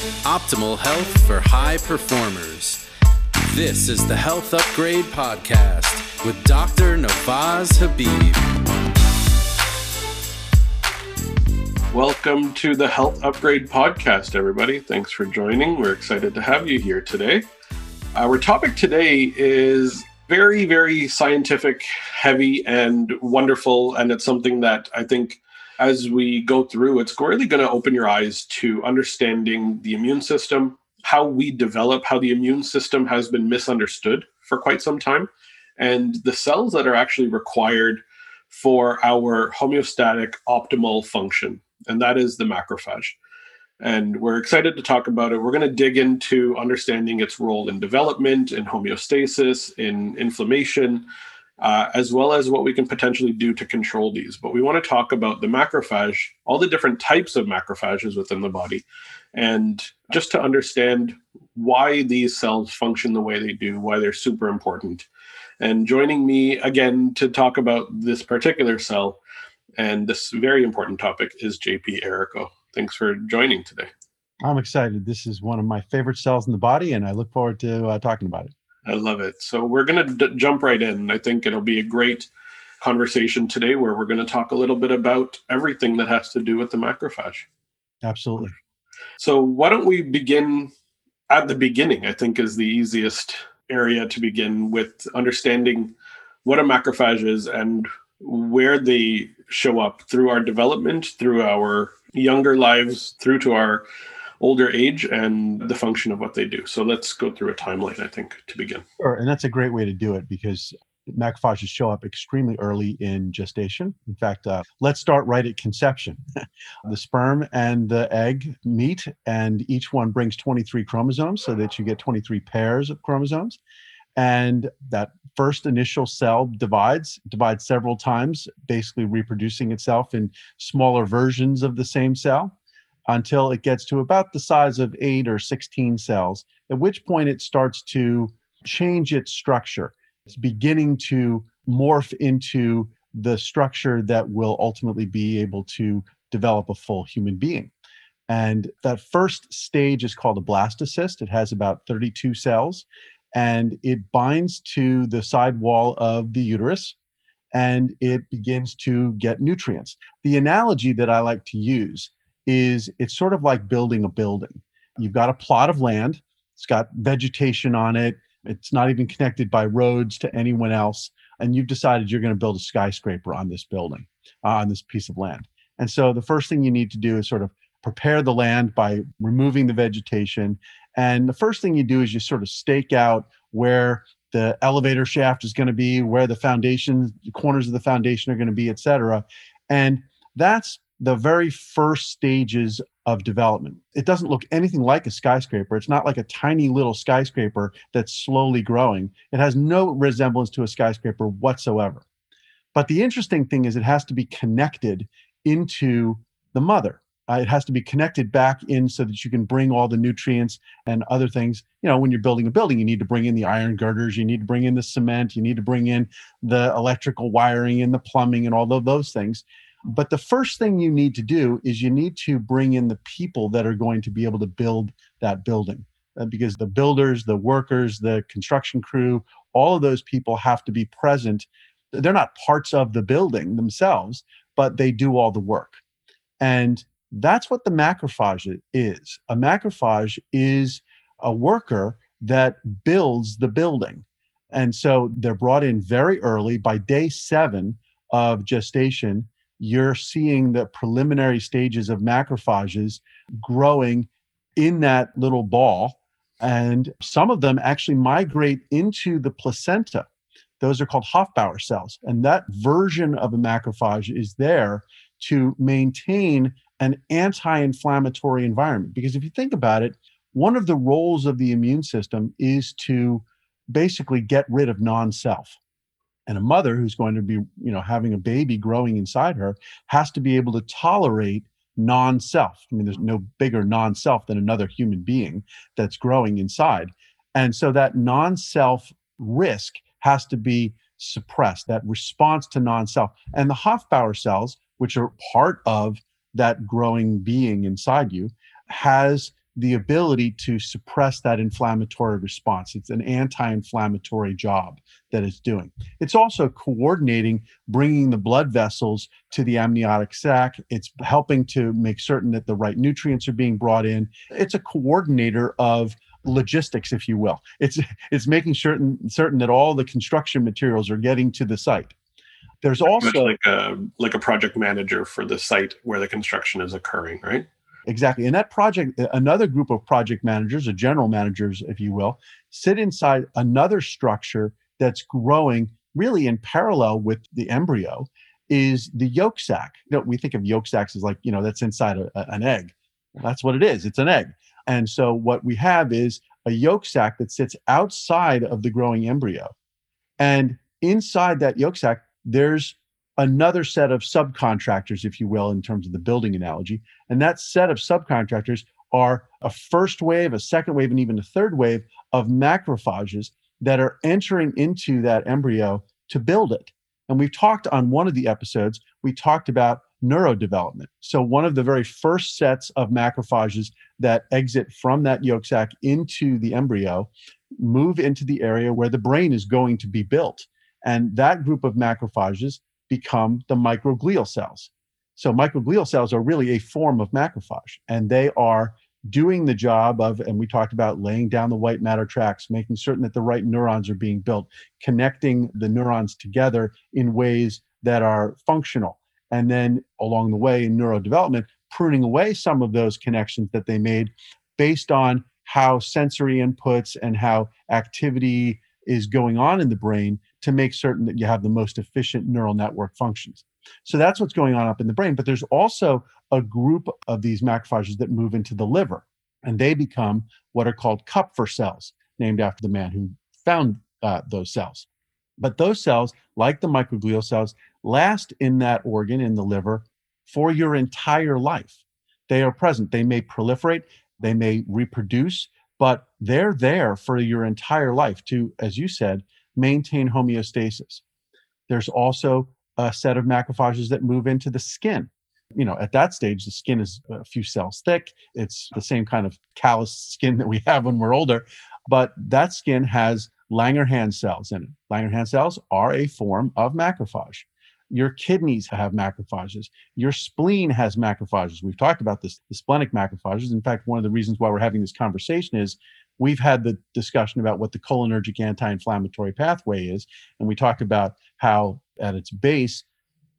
Optimal health for high performers. This is the Health Upgrade Podcast with Dr. Navaz Habib. Welcome to the Health Upgrade Podcast, everybody. Thanks for joining. We're excited to have you here today. Our topic today is very, very scientific, heavy, and wonderful. And it's something that I think as we go through, it's really going to open your eyes to understanding the immune system, how we develop, how the immune system has been misunderstood for quite some time, and the cells that are actually required for our homeostatic optimal function. And that is the macrophage and we're excited to talk about it. We're going to dig into understanding its role in development, in homeostasis, in inflammation, uh, as well as what we can potentially do to control these. But we want to talk about the macrophage, all the different types of macrophages within the body, and just to understand why these cells function the way they do, why they're super important. And joining me again to talk about this particular cell and this very important topic is JP Errico. Thanks for joining today. I'm excited. This is one of my favorite cells in the body, and I look forward to uh, talking about it. I love it. So we're going to d- jump right in. I think it'll be a great conversation today where we're going to talk a little bit about everything that has to do with the macrophage. Absolutely. So why don't we begin at the beginning? I think is the easiest area to begin with understanding what a macrophage is and where they show up through our development, through our younger lives through to our older age and the function of what they do. So let's go through a timeline, I think, to begin. Sure. And that's a great way to do it because macrophages show up extremely early in gestation. In fact, uh, let's start right at conception. the sperm and the egg meet, and each one brings 23 chromosomes so that you get 23 pairs of chromosomes. And that first initial cell divides, divides several times, basically reproducing itself in smaller versions of the same cell until it gets to about the size of eight or 16 cells, at which point it starts to change its structure. It's beginning to morph into the structure that will ultimately be able to develop a full human being. And that first stage is called a blastocyst. It has about 32 cells and it binds to the side wall of the uterus and it begins to get nutrients. The analogy that I like to use is it's sort of like building a building. You've got a plot of land, it's got vegetation on it, it's not even connected by roads to anyone else, and you've decided you're going to build a skyscraper on this building, uh, on this piece of land. And so the first thing you need to do is sort of prepare the land by removing the vegetation and the first thing you do is you sort of stake out where the elevator shaft is going to be, where the foundation, the corners of the foundation are going to be, et cetera. And that's the very first stages of development. It doesn't look anything like a skyscraper. It's not like a tiny little skyscraper that's slowly growing. It has no resemblance to a skyscraper whatsoever. But the interesting thing is, it has to be connected into the mother. Uh, it has to be connected back in so that you can bring all the nutrients and other things. You know, when you're building a building, you need to bring in the iron girders, you need to bring in the cement, you need to bring in the electrical wiring and the plumbing and all of those things. But the first thing you need to do is you need to bring in the people that are going to be able to build that building. Uh, because the builders, the workers, the construction crew, all of those people have to be present. They're not parts of the building themselves, but they do all the work. And that's what the macrophage is. A macrophage is a worker that builds the building. And so they're brought in very early. By day seven of gestation, you're seeing the preliminary stages of macrophages growing in that little ball. And some of them actually migrate into the placenta. Those are called Hofbauer cells. And that version of a macrophage is there to maintain an anti inflammatory environment. Because if you think about it, one of the roles of the immune system is to basically get rid of non self. And a mother who's going to be, you know, having a baby growing inside her has to be able to tolerate non self. I mean, there's no bigger non self than another human being that's growing inside. And so that non self risk has to be suppressed, that response to non self. And the Hofbauer cells, which are part of that growing being inside you has the ability to suppress that inflammatory response. It's an anti inflammatory job that it's doing. It's also coordinating bringing the blood vessels to the amniotic sac. It's helping to make certain that the right nutrients are being brought in. It's a coordinator of logistics if you will it's it's making certain certain that all the construction materials are getting to the site there's also like a like a project manager for the site where the construction is occurring right Exactly. And that project, another group of project managers or general managers, if you will, sit inside another structure that's growing really in parallel with the embryo is the yolk sac. You know, we think of yolk sacs as like, you know, that's inside a, a, an egg. That's what it is. It's an egg. And so what we have is a yolk sac that sits outside of the growing embryo. And inside that yolk sac, there's another set of subcontractors, if you will, in terms of the building analogy. And that set of subcontractors are a first wave, a second wave, and even a third wave of macrophages that are entering into that embryo to build it. And we've talked on one of the episodes, we talked about neurodevelopment. So, one of the very first sets of macrophages that exit from that yolk sac into the embryo move into the area where the brain is going to be built. And that group of macrophages become the microglial cells. So microglial cells are really a form of macrophage, and they are doing the job of, and we talked about laying down the white matter tracks, making certain that the right neurons are being built, connecting the neurons together in ways that are functional. And then along the way in neurodevelopment, pruning away some of those connections that they made based on how sensory inputs and how activity is going on in the brain to make certain that you have the most efficient neural network functions. So that's what's going on up in the brain. But there's also a group of these macrophages that move into the liver, and they become what are called Kupffer cells, named after the man who found uh, those cells. But those cells, like the microglial cells, last in that organ in the liver for your entire life. They are present. They may proliferate, they may reproduce, but they're there for your entire life to, as you said, maintain homeostasis. There's also a set of macrophages that move into the skin. You know, at that stage, the skin is a few cells thick. It's the same kind of callous skin that we have when we're older, but that skin has Langerhans cells in it. Langerhans cells are a form of macrophage. Your kidneys have macrophages. Your spleen has macrophages. We've talked about this, the splenic macrophages. In fact, one of the reasons why we're having this conversation is we've had the discussion about what the cholinergic anti-inflammatory pathway is and we talked about how at its base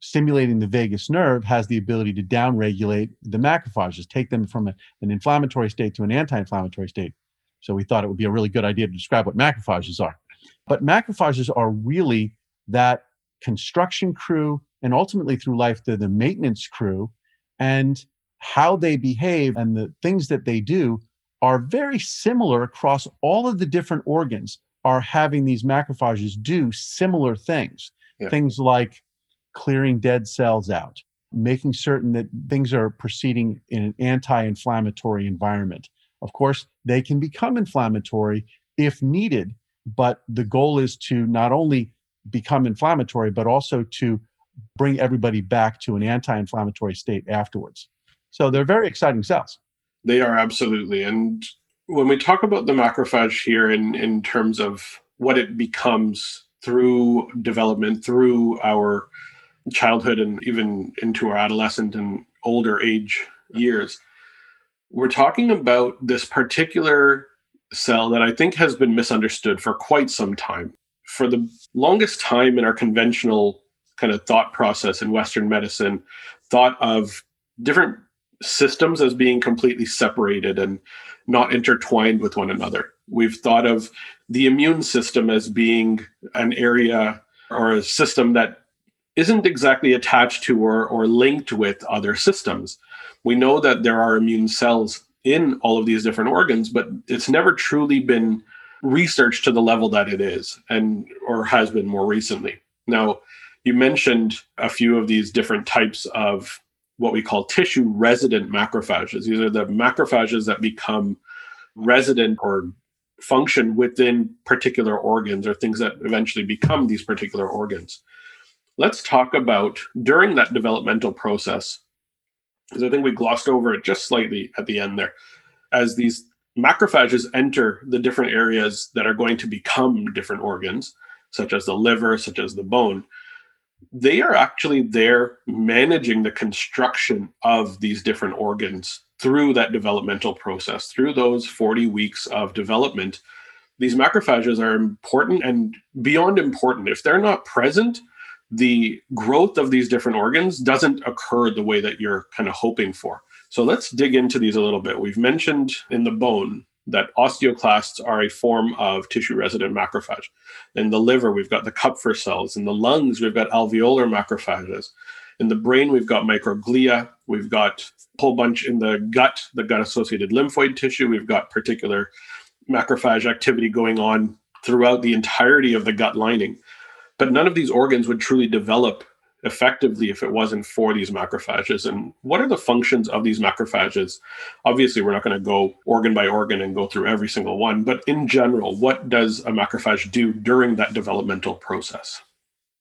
stimulating the vagus nerve has the ability to downregulate the macrophages take them from a, an inflammatory state to an anti-inflammatory state. So we thought it would be a really good idea to describe what macrophages are. But macrophages are really that construction crew and ultimately through life they're the maintenance crew and how they behave and the things that they do are very similar across all of the different organs are having these macrophages do similar things. Yeah. things like clearing dead cells out making certain that things are proceeding in an anti-inflammatory environment. Of course they can become inflammatory if needed but the goal is to not only become inflammatory but also to bring everybody back to an anti-inflammatory state afterwards. So they're very exciting cells they are absolutely. And when we talk about the macrophage here in, in terms of what it becomes through development, through our childhood and even into our adolescent and older age years, we're talking about this particular cell that I think has been misunderstood for quite some time. For the longest time in our conventional kind of thought process in Western medicine, thought of different systems as being completely separated and not intertwined with one another. We've thought of the immune system as being an area or a system that isn't exactly attached to or, or linked with other systems. We know that there are immune cells in all of these different organs, but it's never truly been researched to the level that it is and or has been more recently. Now, you mentioned a few of these different types of what we call tissue resident macrophages. These are the macrophages that become resident or function within particular organs or things that eventually become these particular organs. Let's talk about during that developmental process, because I think we glossed over it just slightly at the end there. as these macrophages enter the different areas that are going to become different organs, such as the liver, such as the bone, they are actually there managing the construction of these different organs through that developmental process, through those 40 weeks of development. These macrophages are important and beyond important. If they're not present, the growth of these different organs doesn't occur the way that you're kind of hoping for. So let's dig into these a little bit. We've mentioned in the bone that osteoclasts are a form of tissue resident macrophage. In the liver, we've got the Kupffer cells. In the lungs, we've got alveolar macrophages. In the brain, we've got microglia. We've got a whole bunch in the gut, the gut associated lymphoid tissue. We've got particular macrophage activity going on throughout the entirety of the gut lining. But none of these organs would truly develop effectively if it wasn't for these macrophages. And what are the functions of these macrophages? Obviously, we're not going to go organ by organ and go through every single one, but in general, what does a macrophage do during that developmental process?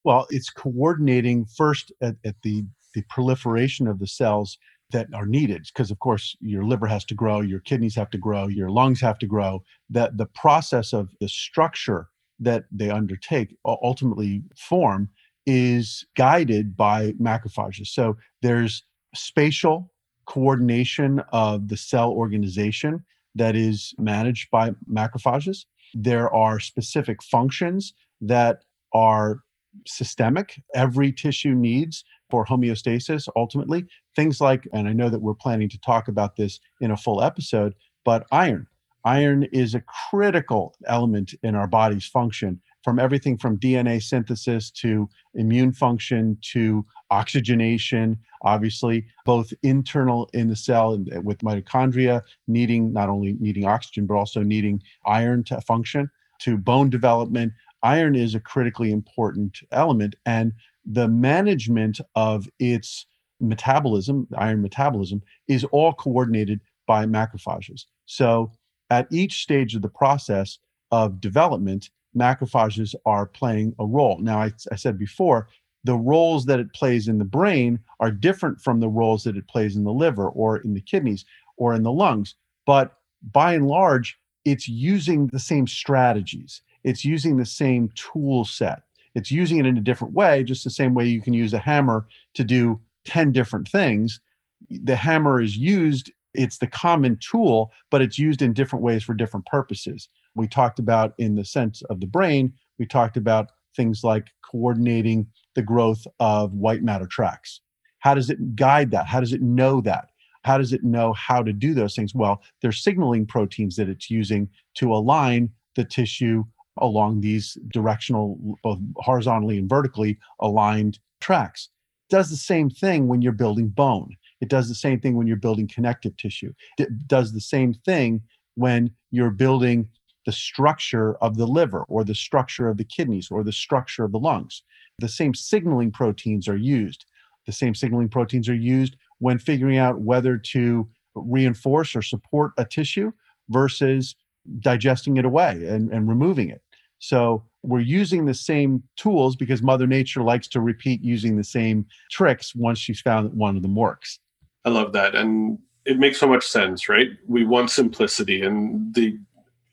Well, it's coordinating first at, at the, the proliferation of the cells that are needed because of course your liver has to grow your kidneys have to grow your lungs have to grow that the process of the structure that they undertake ultimately form is guided by macrophages. So there's spatial coordination of the cell organization that is managed by macrophages. There are specific functions that are systemic, every tissue needs for homeostasis ultimately. Things like, and I know that we're planning to talk about this in a full episode, but iron. Iron is a critical element in our body's function from everything from DNA synthesis to immune function to oxygenation, obviously, both internal in the cell and uh, with mitochondria needing not only needing oxygen, but also needing iron to function, to bone development. Iron is a critically important element, and the management of its metabolism, iron metabolism, is all coordinated by macrophages. So at each stage of the process of development, macrophages are playing a role. Now, I, I, said before, the roles that it plays in the brain are different from the roles that it plays in the liver or in the kidneys or in the lungs. But by and large, it's using the same strategies, it's using the same tool set. It's using it in a different way, just the same way you can use a hammer to do 10 different things. The hammer is used, it's the common tool, but it's used in different ways for different purposes we talked about in the sense of the brain, we talked about things like coordinating the growth of white matter tracks. How does it guide that? How does it know that? How does it know how to do those things? Well, there's signaling proteins that it's using to align the tissue along these directional, both horizontally and vertically aligned tracks. It does the same thing when you're building bone. It does the same thing when you're building connective tissue. It does the same thing when you're building the structure of the liver or the structure of the kidneys or the structure of the lungs. The same signaling proteins are used. The same signaling proteins are used when figuring out whether to reinforce or support a tissue versus digesting it away and, and removing it. So we're using the same tools because Mother Nature likes to repeat using the same tricks once she's found that one of them works. I love that. And it makes so much sense, right? We want simplicity, and the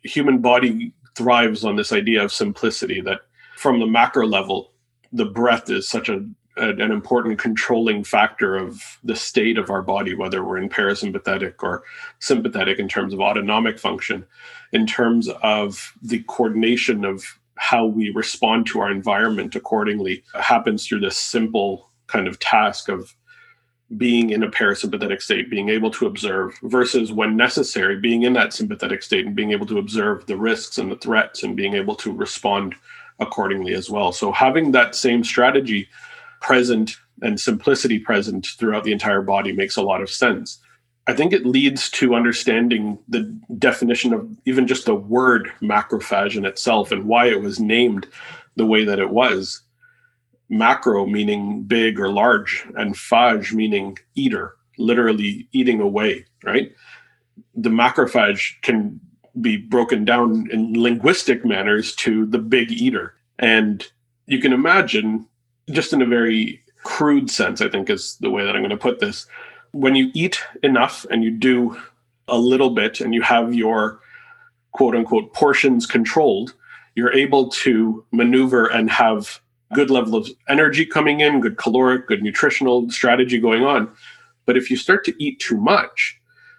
human body thrives on this idea of simplicity that from the macro level the breath is such a, an important controlling factor of the state of our body whether we're in parasympathetic or sympathetic in terms of autonomic function in terms of the coordination of how we respond to our environment accordingly happens through this simple kind of task of being in a parasympathetic state, being able to observe, versus when necessary, being in that sympathetic state and being able to observe the risks and the threats and being able to respond accordingly as well. So, having that same strategy present and simplicity present throughout the entire body makes a lot of sense. I think it leads to understanding the definition of even just the word macrophage in itself and why it was named the way that it was macro meaning big or large, and phage meaning eater, literally eating away, right? The macrophage can be broken down in linguistic manners to the big eater. And you can imagine, just in a very crude sense, I think is the way that I'm going to put this. When you eat enough and you do a little bit and you have your quote unquote portions controlled, you're able to maneuver and have good level of energy coming in, good caloric, good nutritional strategy going on. But if you start to eat too much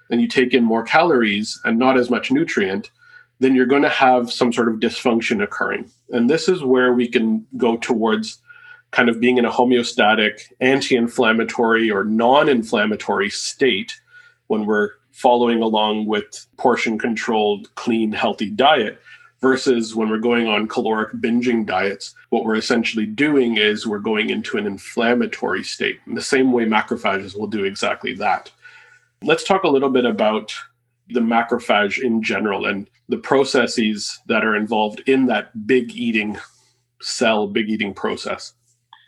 and you take in more calories and not as much nutrient, then you're going to have some sort of dysfunction occurring. And this is where we can go towards kind of being in a homeostatic, anti inflammatory, or non inflammatory state when we're following along with portion controlled, clean, healthy diet versus when we're going on caloric binging diets, what we're essentially doing is we're going into an inflammatory state. In the same way macrophages will do exactly that. Let's talk a little bit about the macrophage in general and the processes that are involved in that big eating cell, big eating process.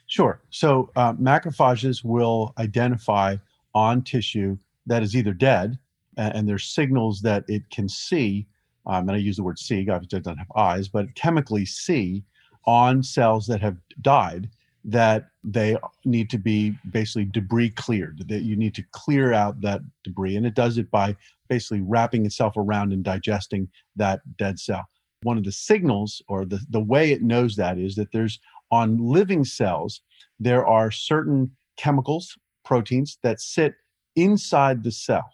Sure. So uh, macrophages will identify on tissue that is either dead, and, and there's signals that it can see. Um, and I use the word see, obviously it doesn't have eyes, but chemically see on cells that have died that they need to be basically debris cleared, that you need to clear out that debris. And it does it by basically wrapping itself around and digesting that dead cell. One of the signals or the, the way it knows that is that there's on living cells, there are certain chemicals, proteins that sit inside the cell.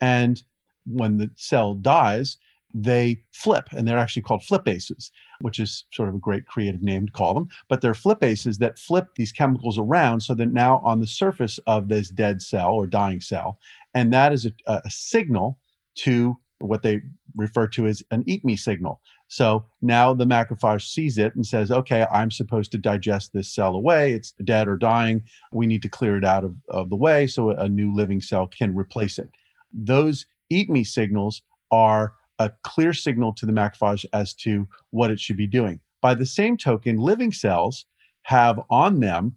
And when the cell dies, they flip, and they're actually called flip flippases, which is sort of a great creative name to call them. But they're flip flippases that flip these chemicals around so that now on the surface of this dead cell or dying cell, and that is a, a signal to what they refer to as an eat me signal. So now the macrophage sees it and says, okay, I'm supposed to digest this cell away. It's dead or dying. We need to clear it out of, of the way so a new living cell can replace it. Those eat me signals are a clear signal to the macrophage as to what it should be doing. By the same token, living cells have on them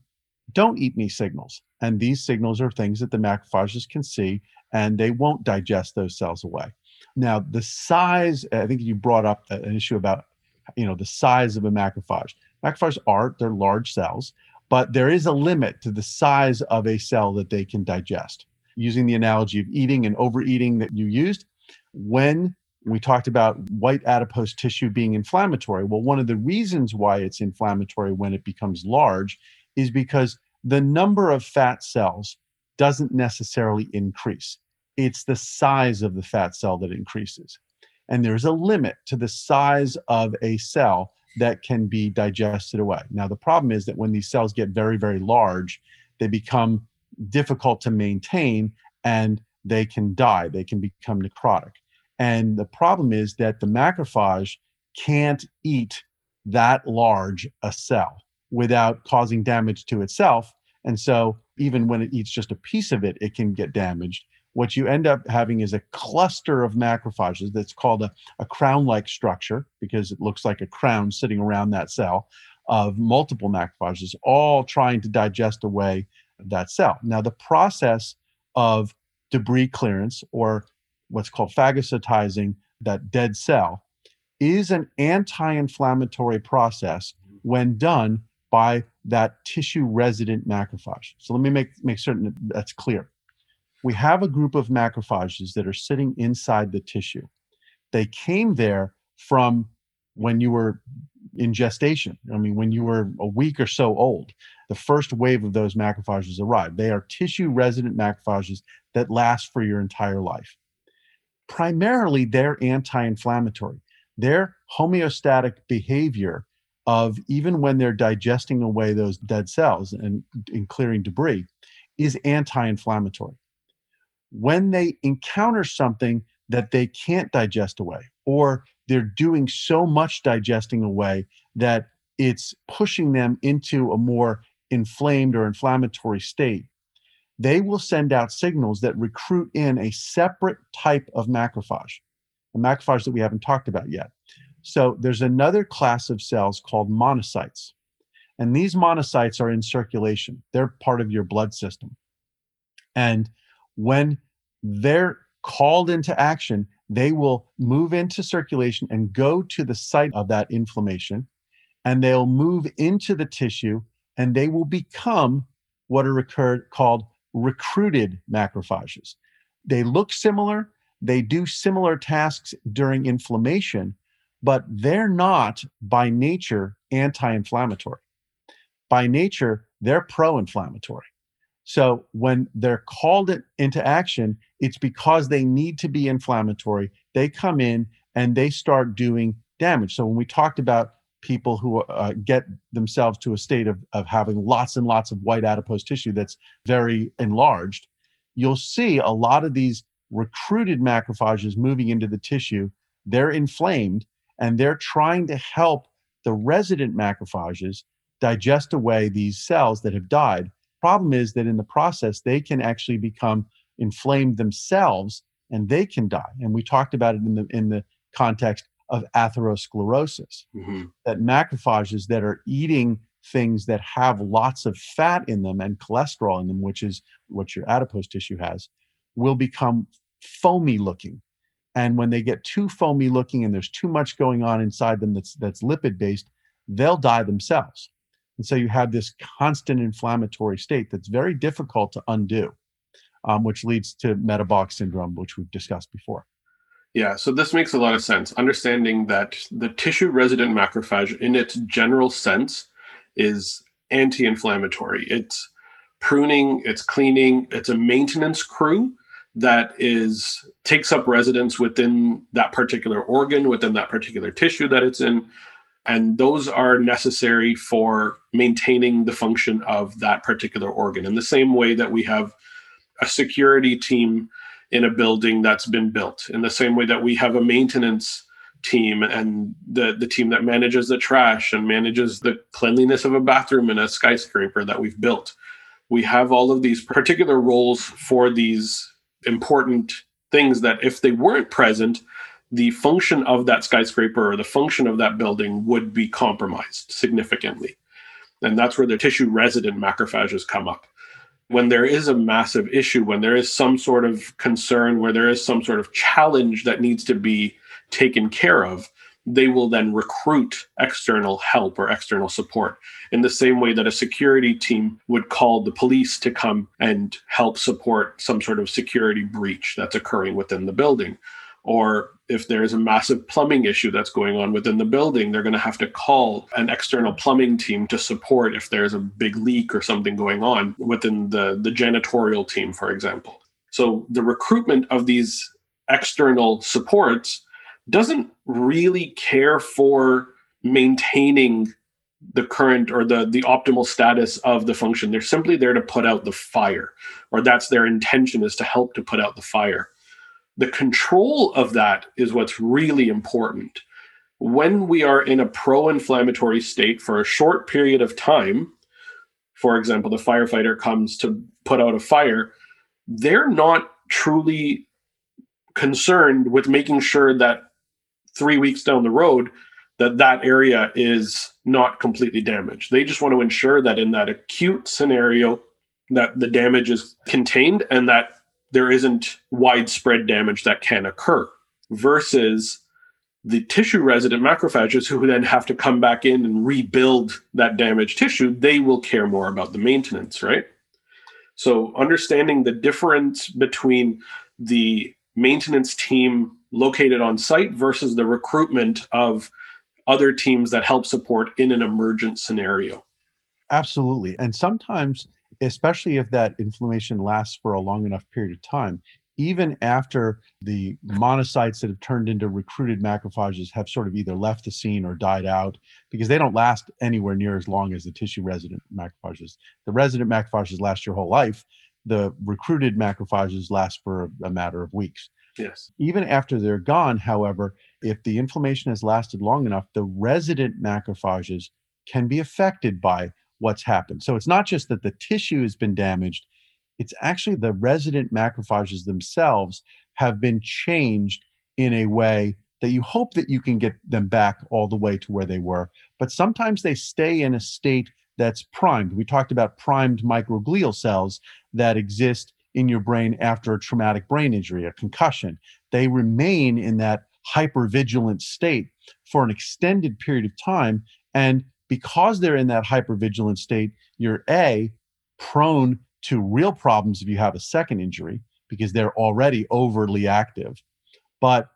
don't eat me signals. And these signals are things that the macrophages can see and they won't digest those cells away. Now, the size, I think you brought up an issue about, you know, the size of a macrophage. Macrophages are, they're large cells, but there is a limit to the size of a cell that they can digest. Using the analogy of eating and overeating that you used, when we talked about white adipose tissue being inflammatory. Well, one of the reasons why it's inflammatory when it becomes large is because the number of fat cells doesn't necessarily increase. It's the size of the fat cell that increases. And there's a limit to the size of a cell that can be digested away. Now, the problem is that when these cells get very, very large, they become difficult to maintain and they can die, they can become necrotic. And the problem is that the macrophage can't eat that large a cell without causing damage to itself. And so, even when it eats just a piece of it, it can get damaged. What you end up having is a cluster of macrophages that's called a, a crown like structure because it looks like a crown sitting around that cell of multiple macrophages, all trying to digest away that cell. Now, the process of debris clearance or what's called phagocytizing that dead cell is an anti inflammatory process when done by that tissue resident macrophage. So let me make, make certain that that's clear. We have a group of macrophages that are sitting inside the tissue. They came there from when you were in gestation. I mean, when you were a week or so old, the first wave of those macrophages arrived. They are tissue resident macrophages that last for your entire life primarily they're anti inflammatory. Their homeostatic behavior of even when they're digesting away those dead cells and, and clearing debris is anti inflammatory. When they encounter something that they can't digest away, or they're doing so much digesting away that it's pushing them into a more inflamed or inflammatory state, they will send out signals that recruit in a separate type of macrophage, a macrophage that we haven't talked about yet. So there's another class of cells called monocytes. And these monocytes are in circulation, they're part of your blood system. And when they're called into action, they will move into circulation and go to the site of that inflammation, and they'll move into the tissue and they will become what are called recruited macrophages. They look similar, they do similar tasks during inflammation, but they're not by nature anti inflammatory. By nature, they're pro inflammatory. So when they're called into action, it's because they need to be inflammatory. They come in and they start doing damage. So when we talked about people who uh, get themselves to a state of, of having lots and lots of white adipose tissue that's very enlarged, you'll see a lot of these recruited macrophages moving into the tissue. They're inflamed and they're trying to help the resident macrophages digest away these cells that have died. Problem is that in the process, they can actually become inflamed themselves and they can die. And we talked about it in the in the context of atherosclerosis. Mm-hmm. That macrophages that are eating things that have lots of fat in them and cholesterol in them, which is what your adipose tissue has, will become foamy looking. And when they get too foamy looking and there's too much going on inside them that's that's lipid based, they'll die themselves. And so you have this constant inflammatory state that's very difficult to undo, um, which leads to metabolic syndrome, which we've discussed before. Yeah, so this makes a lot of sense. Understanding that the tissue resident macrophage, in its general sense, is anti inflammatory. It's pruning, it's cleaning, it's a maintenance crew that is takes up residence within that particular organ within that particular tissue that it's in and those are necessary for maintaining the function of that particular organ in the same way that we have a security team in a building that's been built in the same way that we have a maintenance team and the the team that manages the trash and manages the cleanliness of a bathroom in a skyscraper that we've built we have all of these particular roles for these important things that if they weren't present, the function of that skyscraper or the function of that building would be compromised significantly. And that's where the tissue resident macrophages come up. When there is a massive issue, when there is some sort of concern, where there is some sort of challenge that needs to be taken care of, they will then recruit external help or external support in the same way that a security team would call the police to come and help support some sort of security breach that's occurring within the building. Or if there's a massive plumbing issue that's going on within the building, they're going to have to call an external plumbing team to support if there's a big leak or something going on within the, the janitorial team, for example. So the recruitment of these external supports doesn't really care for maintaining the current or the the optimal status of the function they're simply there to put out the fire or that's their intention is to help to put out the fire the control of that is what's really important when we are in a pro-inflammatory state for a short period of time for example the firefighter comes to put out a fire they're not truly concerned with making sure that three weeks down the road that that area is not completely damaged. They just want to ensure that in that acute scenario that the damage is contained and that there isn't widespread damage that can occur versus the tissue resident macrophages who then have to come back in and rebuild that damaged tissue they will care more about the maintenance right so understanding the difference between the maintenance team located on site versus the recruitment of other teams that help support in an emergent scenario. Absolutely. And sometimes, especially if that inflammation lasts for a long enough period of time, even after the monocytes that have turned into recruited macrophages have sort of either left the scene or died out, because they don't last anywhere near as long as the tissue resident macrophages. The resident macrophages last your whole life. The recruited macrophages last for a matter of weeks. Yes. Even after they're gone, however, if the inflammation has lasted long enough, the resident macrophages can be affected by what's happened. So it's not just that the tissue has been damaged, it's actually the resident macrophages themselves have been changed in a way that you hope that you can get them back all the way to where they were. But sometimes they stay in a state that's primed. We talked about primed microglial cells that exist in your brain after a traumatic brain injury, a concussion. They remain in that hypervigilant state for an extended period of time. And because they're in that hypervigilant state, you're A, prone to real problems if you have a second injury because they're already overly active but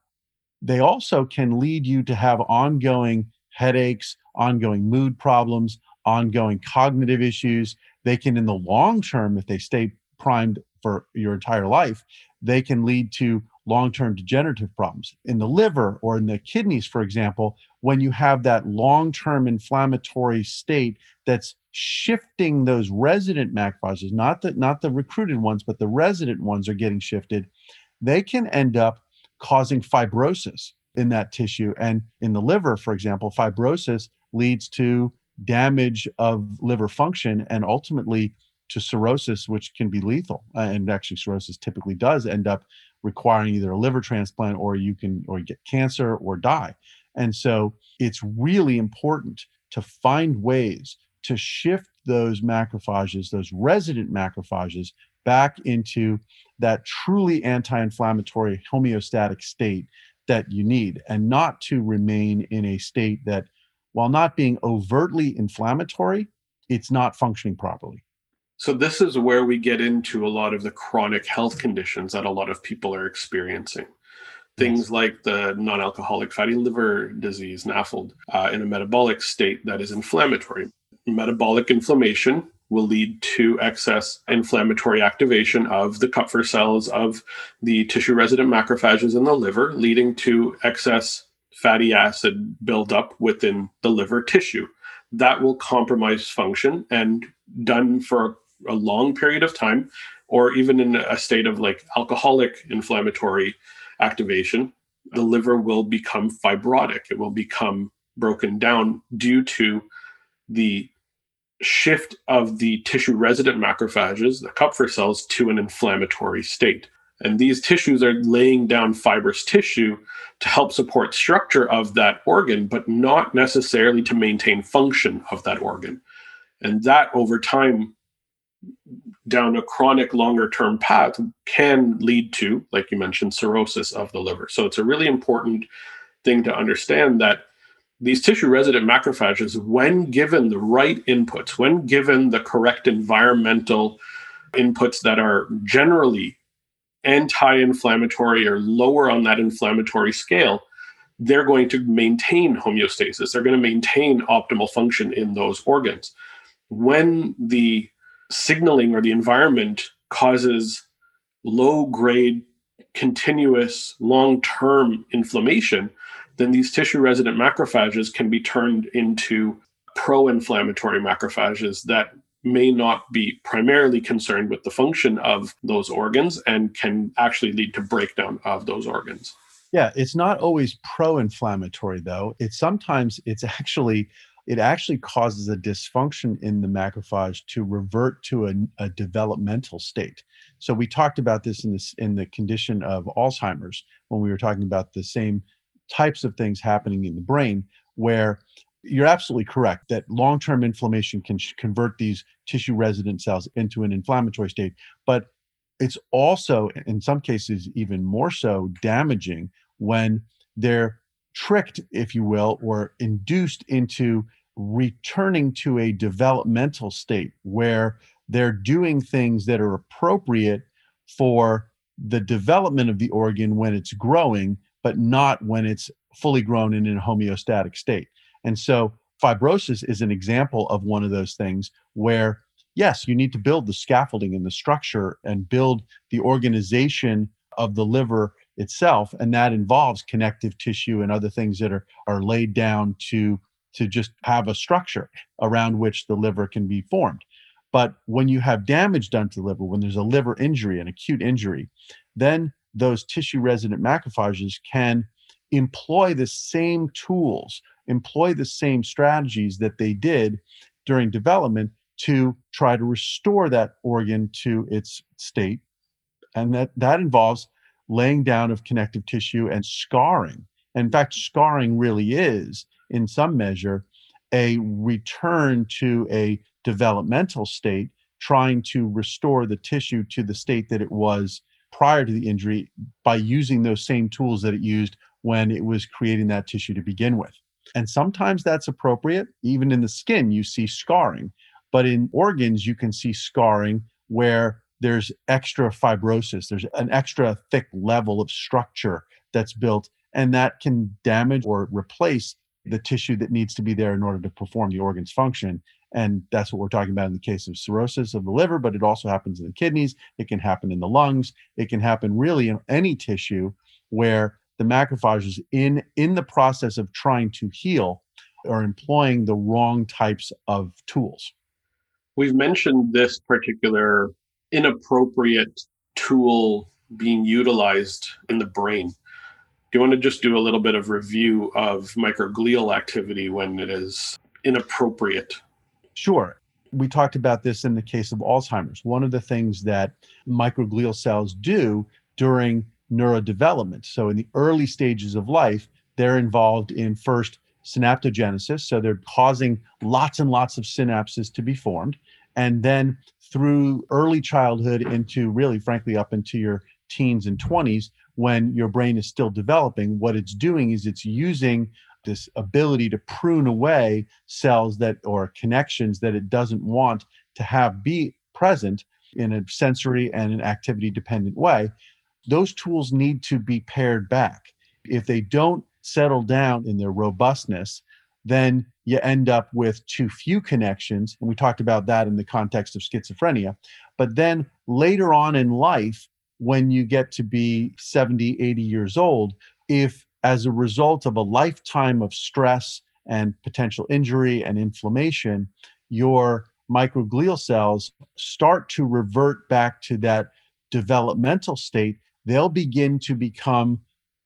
they also can lead you to have ongoing headaches, ongoing mood problems, ongoing cognitive issues. They can, in the long term, if they stay primed for your entire life, they can lead to long term degenerative problems. In the liver or in the kidneys, for example, when you have that long term inflammatory state that's shifting those resident macrophages, not the, not the recruited ones, but the resident ones are getting shifted, they can end up causing fibrosis in that tissue. And in the liver, for example, fibrosis leads to damage of liver function and ultimately to cirrhosis, which can be lethal. Uh, and actually, cirrhosis typically does end up requiring either a liver transplant or you can or get cancer or die. And so it's really important to find ways to shift those macrophages, those resident macrophages, back into that truly anti inflammatory homeostatic state that you need, and not to remain in a state that, while not being overtly inflammatory, it's not functioning properly. So, this is where we get into a lot of the chronic health conditions that a lot of people are experiencing. Things like the non alcoholic fatty liver disease, NAFLD, uh, in a metabolic state that is inflammatory. Metabolic inflammation will lead to excess inflammatory activation of the Kupffer cells of the tissue resident macrophages in the liver, leading to excess fatty acid buildup within the liver tissue. That will compromise function and done for a long period of time, or even in a state of like alcoholic inflammatory activation, the liver will become fibrotic. It will become broken down due to the shift of the tissue resident macrophages, the Kupffer cells, to an inflammatory state. And these tissues are laying down fibrous tissue to help support structure of that organ, but not necessarily to maintain function of that organ. And that over time, down a chronic longer term path, can lead to, like you mentioned, cirrhosis of the liver. So it's a really important thing to understand that these tissue resident macrophages, when given the right inputs, when given the correct environmental inputs that are generally anti inflammatory or lower on that inflammatory scale, they're going to maintain homeostasis. They're going to maintain optimal function in those organs. When the signaling or the environment causes low grade, continuous, long term inflammation, then these tissue resident macrophages can be turned into pro inflammatory macrophages that may not be primarily concerned with the function of those organs and can actually lead to breakdown of those organs. Yeah, it's not always pro-inflammatory though. It's sometimes it's actually it actually causes a dysfunction in the macrophage to revert to a, a, developmental state. So we talked about this in this in the condition of Alzheimer's when we were talking about the same types of things happening in the brain where you're absolutely correct that long-term inflammation can sh- convert these tissue resident cells into an inflammatory state but it's also in some cases even more so damaging when they're tricked if you will or induced into returning to a developmental state where they're doing things that are appropriate for the development of the organ when it's growing but not when it's fully grown and in a homeostatic state. And so fibrosis is an example of one of those things where, yes, you need to build the scaffolding and the structure and build the organization of the liver itself. And that involves connective tissue and other things that are, are laid down to, to just have a structure around which the liver can be formed. But when you have damage done to the liver, when there's a liver injury, an acute injury, then those tissue resident macrophages can employ the same tools, employ the same strategies that they did during development to try to restore that organ to its state. And that, that involves laying down of connective tissue and scarring. in fact, scarring really is, in some measure, a return to a developmental state, trying to restore the tissue to the state that it was prior to the injury by using those same tools that it used when it was creating that tissue to begin with. And sometimes that's appropriate. Even in the skin, you see scarring. But in organs, you can see scarring where there's extra fibrosis, there's an extra thick level of structure that's built, and that can damage or replace the tissue that needs to be there in order to perform the organ's function. And that's what we're talking about in the case of cirrhosis of the liver, but it also happens in the kidneys. It can happen in the lungs. It can happen really in any tissue where the macrophages, in, in the process of trying to heal, are employing the wrong types of tools. We've mentioned this particular inappropriate tool being utilized in the brain. Do you want to just do a little bit of review of microglial activity when it is inappropriate? Sure. We talked about this in the case of Alzheimer's. One of the things that microglial cells do during neurodevelopment, so in the early stages of life, they're involved in first synaptogenesis. So they're causing lots and lots of synapses to be formed. And then through early childhood into really, frankly, up into your teens and 20s, when your brain is still developing, what it's doing is it's using this ability to prune away cells that or connections that it doesn't want to have be present in a sensory and an activity dependent way. Those tools need to be pared back. If they don't settle down in their robustness, then you end up with too few connections. And we talked about that in the context of schizophrenia. But then later on in life, when you get to be 70, 80 years old, if as a result of a lifetime of stress and potential injury and inflammation, your microglial cells start to revert back to that developmental state, they'll begin to become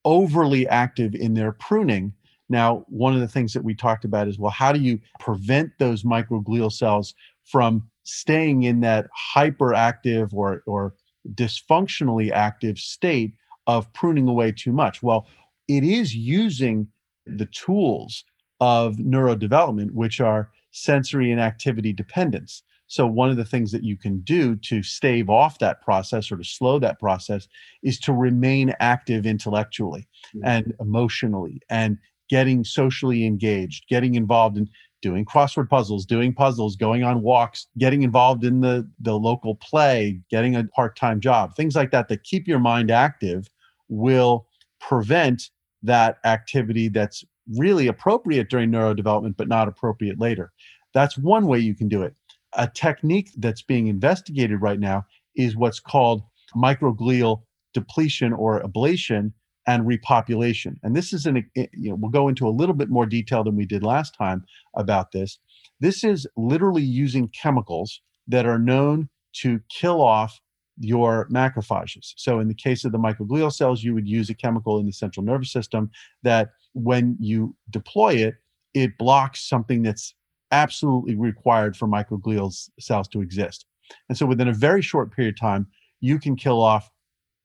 overly active in their pruning. Now, one of the things that we talked about is well, how do you prevent those microglial cells from staying in that hyperactive or, or dysfunctionally active state of pruning away too much? Well, it is using the tools of neurodevelopment, which are sensory and activity dependence. So, one of the things that you can do to stave off that process or to slow that process is to remain active intellectually mm-hmm. and emotionally and getting socially engaged, getting involved in doing crossword puzzles, doing puzzles, going on walks, getting involved in the, the local play, getting a part time job, things like that that keep your mind active will prevent that activity that's really appropriate during neurodevelopment but not appropriate later. That's one way you can do it a technique that's being investigated right now is what's called microglial depletion or ablation and repopulation. And this is an, eh, eh, you know, we'll go into a little bit more detail than we did last time about this. This is literally using chemicals that are known to kill off your macrophages. So, in the case of the microglial cells, you would use a chemical in the central nervous system that, when you deploy it, it blocks something that's absolutely required for microglial cells to exist. And so within a very short period of time, you can kill off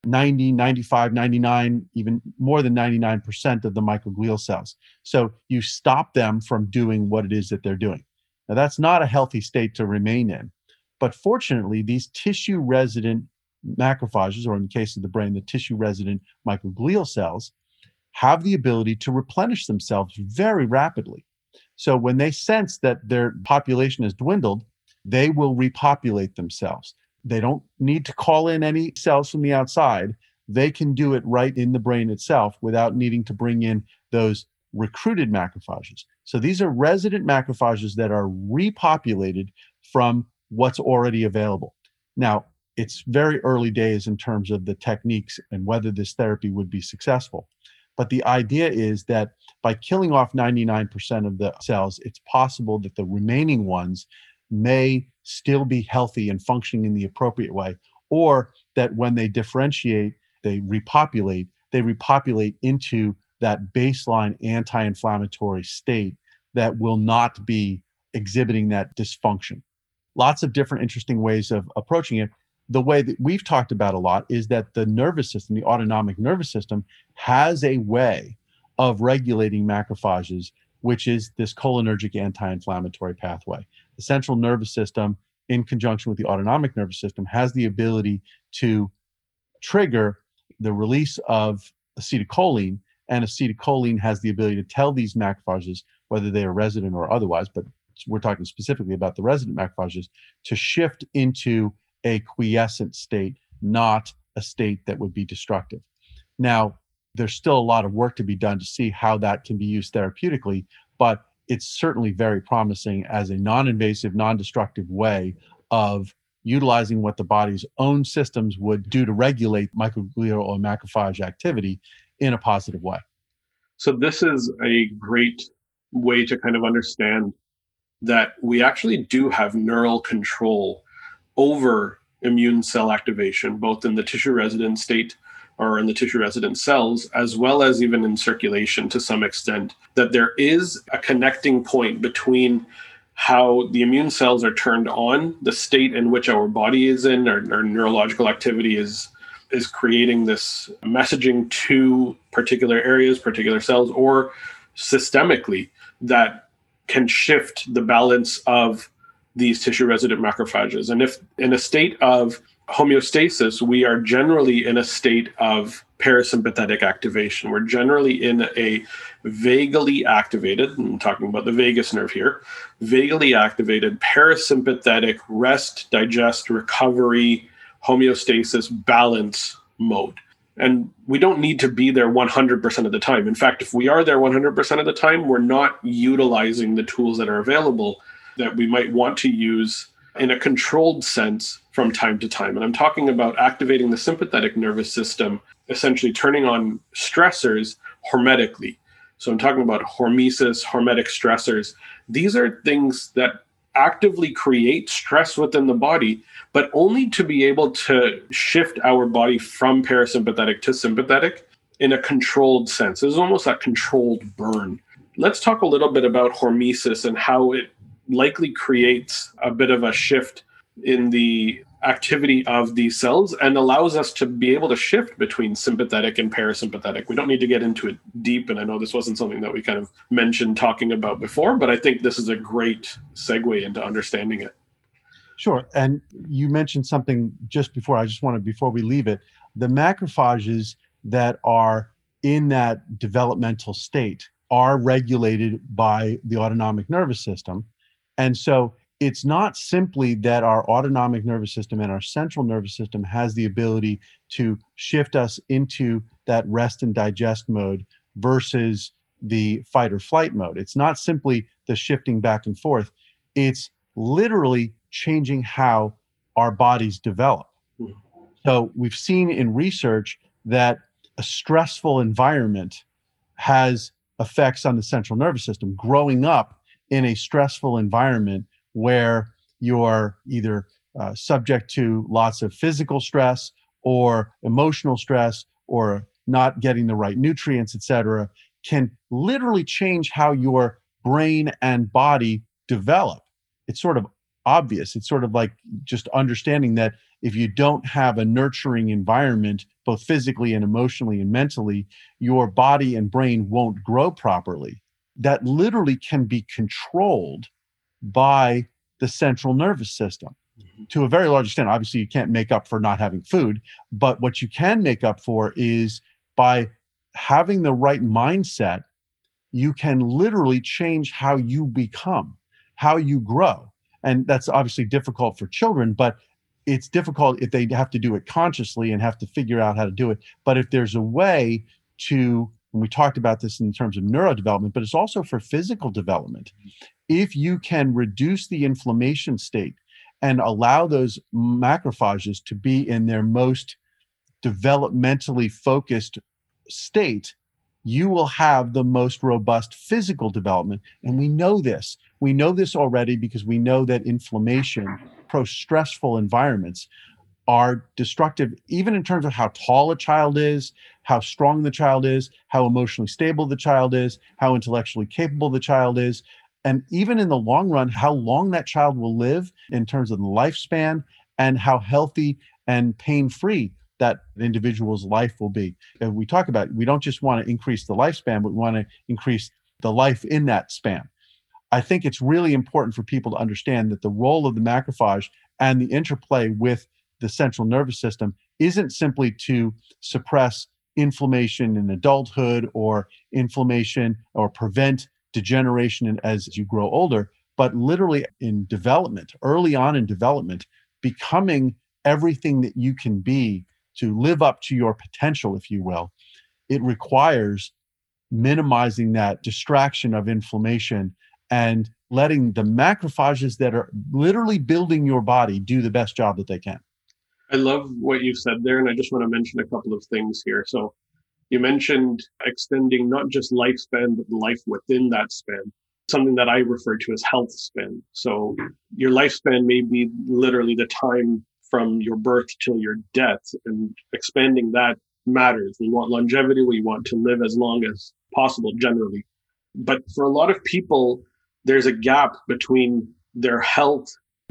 90, 95, 99, even more than 99% of the microglial cells. So you stop them from doing what it is that they're doing. Now, that's not a healthy state to remain in. But fortunately, these tissue resident macrophages, or in the case of the brain, the tissue resident microglial cells, have the ability to replenish themselves very rapidly. So when they sense that their population has dwindled, they will repopulate themselves. They don't need to call in any cells from the outside. They can do it right in the brain itself without needing to bring in those recruited macrophages. So these are resident macrophages that are repopulated from what's already available. Now, it's very early days in terms of the techniques and whether this therapy would be successful. But the idea is that by killing off 99% of the cells, it's possible that the remaining ones may still be healthy and functioning in the appropriate way, or that when they differentiate, they repopulate, they repopulate into that baseline anti inflammatory state that will not be exhibiting that dysfunction. Lots of different interesting ways of approaching it the way that we've talked about a lot is that the nervous system, the autonomic nervous system, has a way of regulating macrophages, which is this cholinergic anti inflammatory pathway. The central nervous system, in conjunction with the autonomic nervous system, has the ability to trigger the release of acetylcholine, and acetylcholine has the ability to tell these macrophages, whether they are resident or otherwise, but we're talking specifically about the resident macrophages, to shift into a quiescent state, not a state that would be destructive. Now, there's still a lot of work to be done to see how that can be used therapeutically, but it's certainly very promising as a non invasive, non destructive way of utilizing what the body's own systems would do to regulate microglial or macrophage activity in a positive way. So, this is a great way to kind of understand that we actually do have neural control over immune cell activation, both in the tissue resident state or in the tissue resident cells, as well as even in circulation to some extent, that there is a connecting point between how the immune cells are turned on, the state in which our body is in, our, our neurological activity is is creating this messaging to particular areas, particular cells, or systemically that can shift the balance of these tissue resident macrophages. And if in a state of homeostasis, we are generally in a state of parasympathetic activation. We're generally in a vaguely activated, I'm talking about the vagus nerve here, vaguely activated parasympathetic rest, digest, recovery, homeostasis, balance mode. And we don't need to be there 100% of the time. In fact, if we are there 100% of the time, we're not utilizing the tools that are available that we might want to use in a controlled sense from time to time. And I'm talking about activating the sympathetic nervous system, essentially turning on stressors hormetically. So I'm talking about hormesis, hormetic stressors. These are things that actively create stress within the body, but only to be able to shift our body from parasympathetic to sympathetic in a controlled sense. It's almost that controlled burn. Let's talk a little bit about hormesis and how it likely creates a bit of a shift in the activity of these cells and allows us to be able to shift between sympathetic and parasympathetic. We don't need to get into it deep, and I know this wasn't something that we kind of mentioned talking about before, but I think this is a great segue into understanding it. Sure. And you mentioned something just before, I just wanted, before we leave it, the macrophages that are in that developmental state are regulated by the autonomic nervous system. And so it's not simply that our autonomic nervous system and our central nervous system has the ability to shift us into that rest and digest mode versus the fight or flight mode. It's not simply the shifting back and forth, it's literally changing how our bodies develop. So we've seen in research that a stressful environment has effects on the central nervous system. Growing up in a stressful environment where you're either uh, subject to lots of physical stress or emotional stress or not getting the right nutrients, et cetera, can literally change how your brain and body develop. It's sort of obvious. It's sort of like just understanding that if you don't have a nurturing environment, both physically and emotionally and mentally, your body and brain won't grow properly. That literally can be controlled by the central nervous system mm-hmm. to a very large extent. Obviously, you can't make up for not having food, but what you can make up for is by having the right mindset, you can literally change how you become, how you grow. And that's obviously difficult for children, but it's difficult if they have to do it consciously and have to figure out how to do it. But if there's a way to and we talked about this in terms of neurodevelopment, but it's also for physical development. If you can reduce the inflammation state and allow those macrophages to be in their most developmentally focused state, you will have the most robust physical development. And we know this. We know this already because we know that inflammation, pro stressful environments, are destructive, even in terms of how tall a child is, how strong the child is, how emotionally stable the child is, how intellectually capable the child is, and even in the long run, how long that child will live in terms of the lifespan and how healthy and pain free that individual's life will be. And we talk about we don't just want to increase the lifespan, but we want to increase the life in that span. I think it's really important for people to understand that the role of the macrophage and the interplay with the central nervous system isn't simply to suppress inflammation in adulthood or inflammation or prevent degeneration as you grow older, but literally in development, early on in development, becoming everything that you can be to live up to your potential, if you will. it requires minimizing that distraction of inflammation and letting the macrophages that are literally building your body do the best job that they can. I love what you said there, and I just want to mention a couple of things here. So, you mentioned extending not just lifespan, but life within that span, something that I refer to as health span. So, your lifespan may be literally the time from your birth till your death, and expanding that matters. We want longevity, we want to live as long as possible generally. But for a lot of people, there's a gap between their health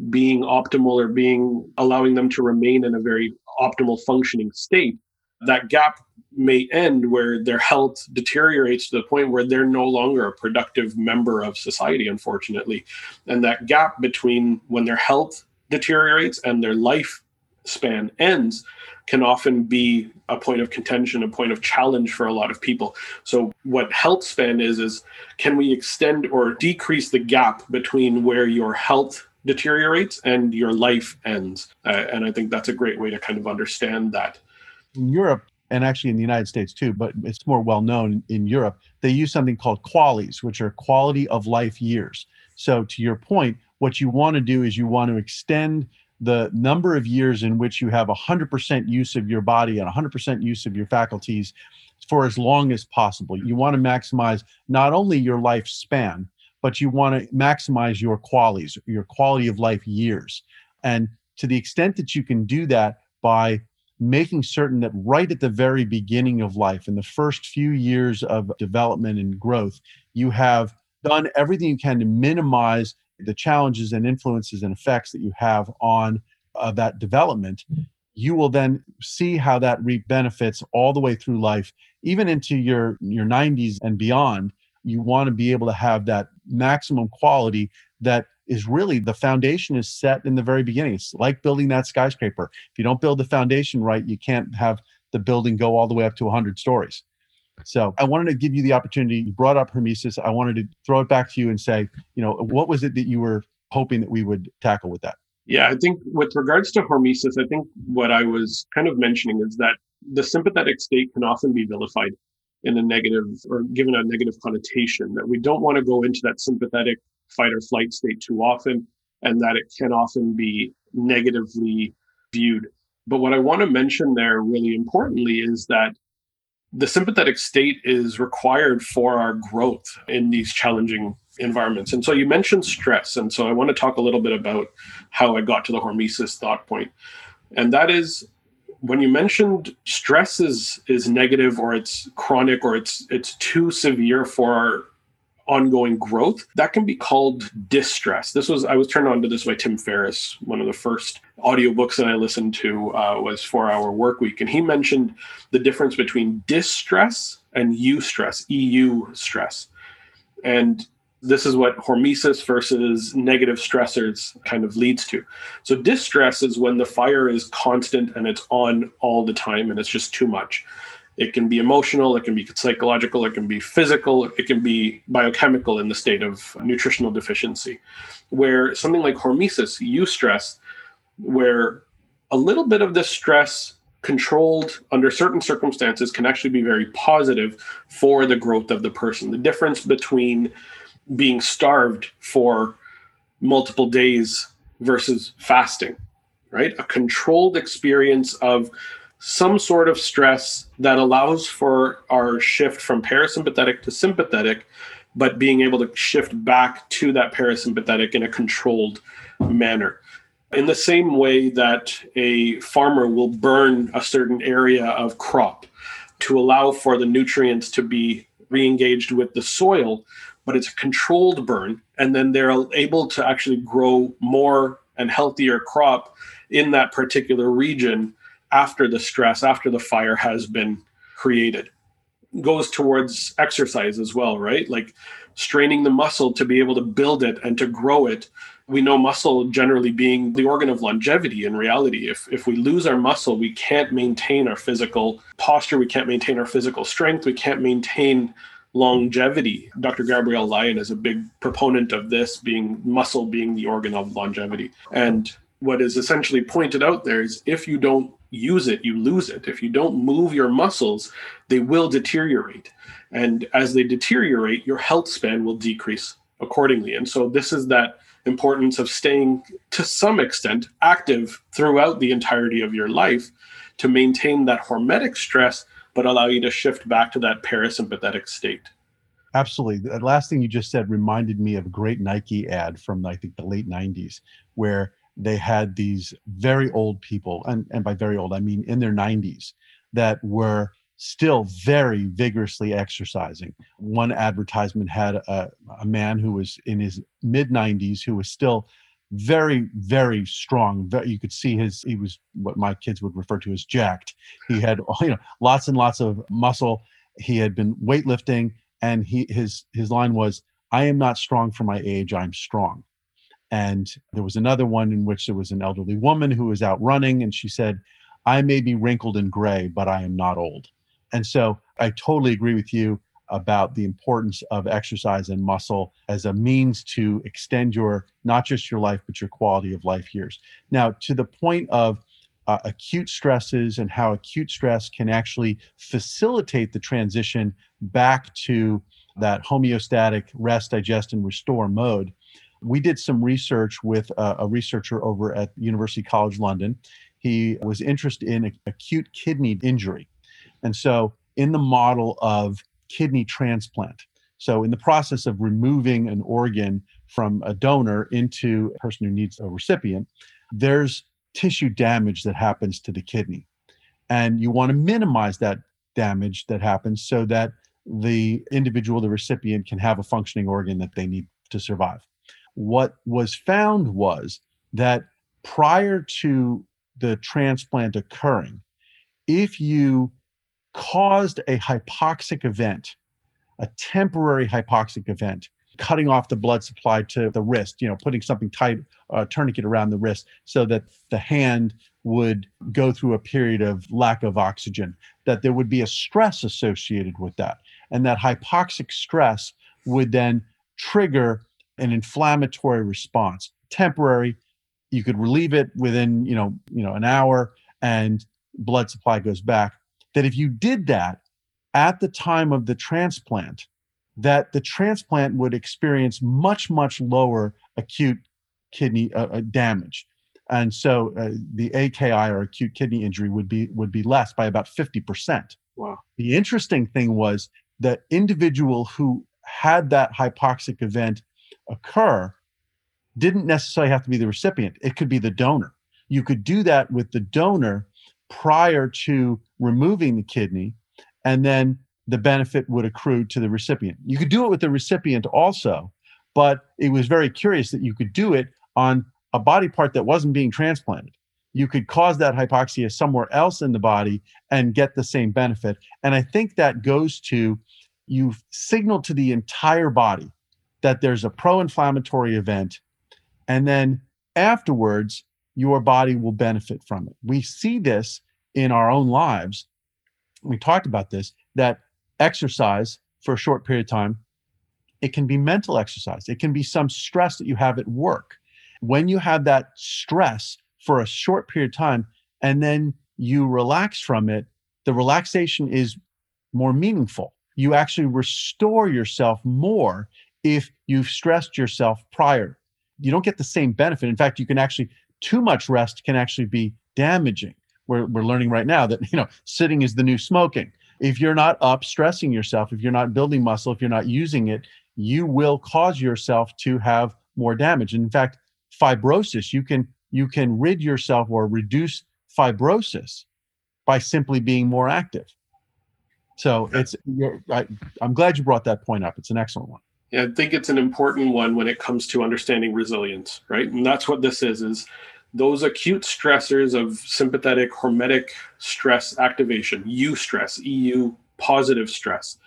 being optimal or being allowing them to remain in a very optimal functioning state that gap may end where their health deteriorates to the point where they're no longer a productive member of society unfortunately and that gap between when their health deteriorates and their life span ends can often be a point of contention, a point of challenge for a lot of people. So, what health span is, is can we extend or decrease the gap between where your health deteriorates and your life ends? Uh, and I think that's a great way to kind of understand that. In Europe, and actually in the United States too, but it's more well known in Europe, they use something called QALYs, which are quality of life years. So, to your point, what you want to do is you want to extend the number of years in which you have 100% use of your body and 100% use of your faculties for as long as possible. You want to maximize not only your lifespan, but you want to maximize your qualities, your quality of life years. And to the extent that you can do that by making certain that right at the very beginning of life, in the first few years of development and growth, you have done everything you can to minimize the challenges and influences and effects that you have on uh, that development, you will then see how that reap benefits all the way through life, even into your your 90s and beyond. You want to be able to have that maximum quality that is really the foundation is set in the very beginning. It's like building that skyscraper. If you don't build the foundation right, you can't have the building go all the way up to 100 stories. So I wanted to give you the opportunity. You brought up Hormesis. I wanted to throw it back to you and say, you know, what was it that you were hoping that we would tackle with that? Yeah, I think with regards to hormesis, I think what I was kind of mentioning is that the sympathetic state can often be vilified in a negative or given a negative connotation, that we don't want to go into that sympathetic fight or flight state too often, and that it can often be negatively viewed. But what I want to mention there really importantly is that the sympathetic state is required for our growth in these challenging environments. And so you mentioned stress. And so I want to talk a little bit about how I got to the hormesis thought point. And that is when you mentioned stress is is negative or it's chronic or it's it's too severe for ongoing growth, that can be called distress. This was I was turned on to this by Tim Ferriss. One of the first audiobooks that I listened to uh, was Four Hour Work Week, and he mentioned the difference between distress and eustress, EU stress, and this is what hormesis versus negative stressors kind of leads to. So distress is when the fire is constant and it's on all the time and it's just too much. It can be emotional, it can be psychological, it can be physical, it can be biochemical in the state of nutritional deficiency. Where something like hormesis, eustress, where a little bit of this stress controlled under certain circumstances can actually be very positive for the growth of the person. The difference between being starved for multiple days versus fasting, right? A controlled experience of some sort of stress that allows for our shift from parasympathetic to sympathetic, but being able to shift back to that parasympathetic in a controlled manner. In the same way that a farmer will burn a certain area of crop to allow for the nutrients to be re-engaged with the soil, but it's a controlled burn, and then they're able to actually grow more and healthier crop in that particular region after the stress, after the fire has been created. Goes towards exercise as well, right? Like straining the muscle to be able to build it and to grow it. We know muscle generally being the organ of longevity in reality. If, if we lose our muscle, we can't maintain our physical posture, we can't maintain our physical strength, we can't maintain longevity. Dr. Gabrielle Lyon is a big proponent of this being muscle being the organ of longevity. And what is essentially pointed out there is if you don't use it, you lose it. If you don't move your muscles, they will deteriorate. And as they deteriorate, your health span will decrease accordingly. And so, this is that importance of staying to some extent active throughout the entirety of your life to maintain that hormetic stress, but allow you to shift back to that parasympathetic state. Absolutely. The last thing you just said reminded me of a great Nike ad from I think the late 90s where they had these very old people and, and by very old I mean in their 90s that were still very vigorously exercising. One advertisement had a, a man who was in his mid 90s who was still very very strong you could see his he was what my kids would refer to as jacked. He had you know lots and lots of muscle. He had been weightlifting and he his his line was i am not strong for my age i'm strong. And there was another one in which there was an elderly woman who was out running and she said i may be wrinkled and gray but i am not old. And so I totally agree with you about the importance of exercise and muscle as a means to extend your not just your life but your quality of life years. Now, to the point of uh, acute stresses and how acute stress can actually facilitate the transition back to that homeostatic rest, digest, and restore mode. We did some research with a, a researcher over at University College London. He was interested in acute kidney injury. And so, in the model of kidney transplant, so in the process of removing an organ from a donor into a person who needs a recipient, there's tissue damage that happens to the kidney. And you want to minimize that damage that happens so that the individual, the recipient, can have a functioning organ that they need to survive. What was found was that prior to the transplant occurring, if you caused a hypoxic event, a temporary hypoxic event, cutting off the blood supply to the wrist, you know, putting something tight, a uh, tourniquet around the wrist so that the hand would go through a period of lack of oxygen, that there would be a stress associated with that. And that hypoxic stress would then trigger an inflammatory response, temporary. You could relieve it within, you know, you know, an hour and blood supply goes back that if you did that at the time of the transplant, that the transplant would experience much, much lower acute kidney uh, uh damage. And so uh, the AKI or acute kidney injury would be would be less by about 50%. Wow. The interesting thing was the individual who had that hypoxic event occur didn't necessarily have to be the recipient. It could be the donor. You could do that with the donor prior to removing the kidney, and then the benefit would accrue to the recipient. You could do it with the recipient also, but it was very curious that you could do it on a body part that wasn't being transplanted. You could cause that hypoxia somewhere else in the body and get the same benefit. And I think that goes to you've signaled to the entire body that there's a pro inflammatory event. And then afterwards, your body will benefit from it. We see this in our own lives. We talked about this that exercise for a short period of time, it can be mental exercise, it can be some stress that you have at work. When you have that stress for a short period of time and then you relax from it, the relaxation is more meaningful. You actually restore yourself more if you've stressed yourself prior. You don't get the same benefit. In fact, you can actually too much rest can actually be damaging. We're, we're learning right now that you know sitting is the new smoking. If you're not up stressing yourself, if you're not building muscle, if you're not using it, you will cause yourself to have more damage. And in fact, fibrosis, you can you can rid yourself or reduce fibrosis by simply being more active. So it's I, I'm glad you brought that point up. It's an excellent one. I think it's an important one when it comes to understanding resilience, right? And that's what this is is those acute stressors of sympathetic hormetic stress activation, U eustress, EU positive stress,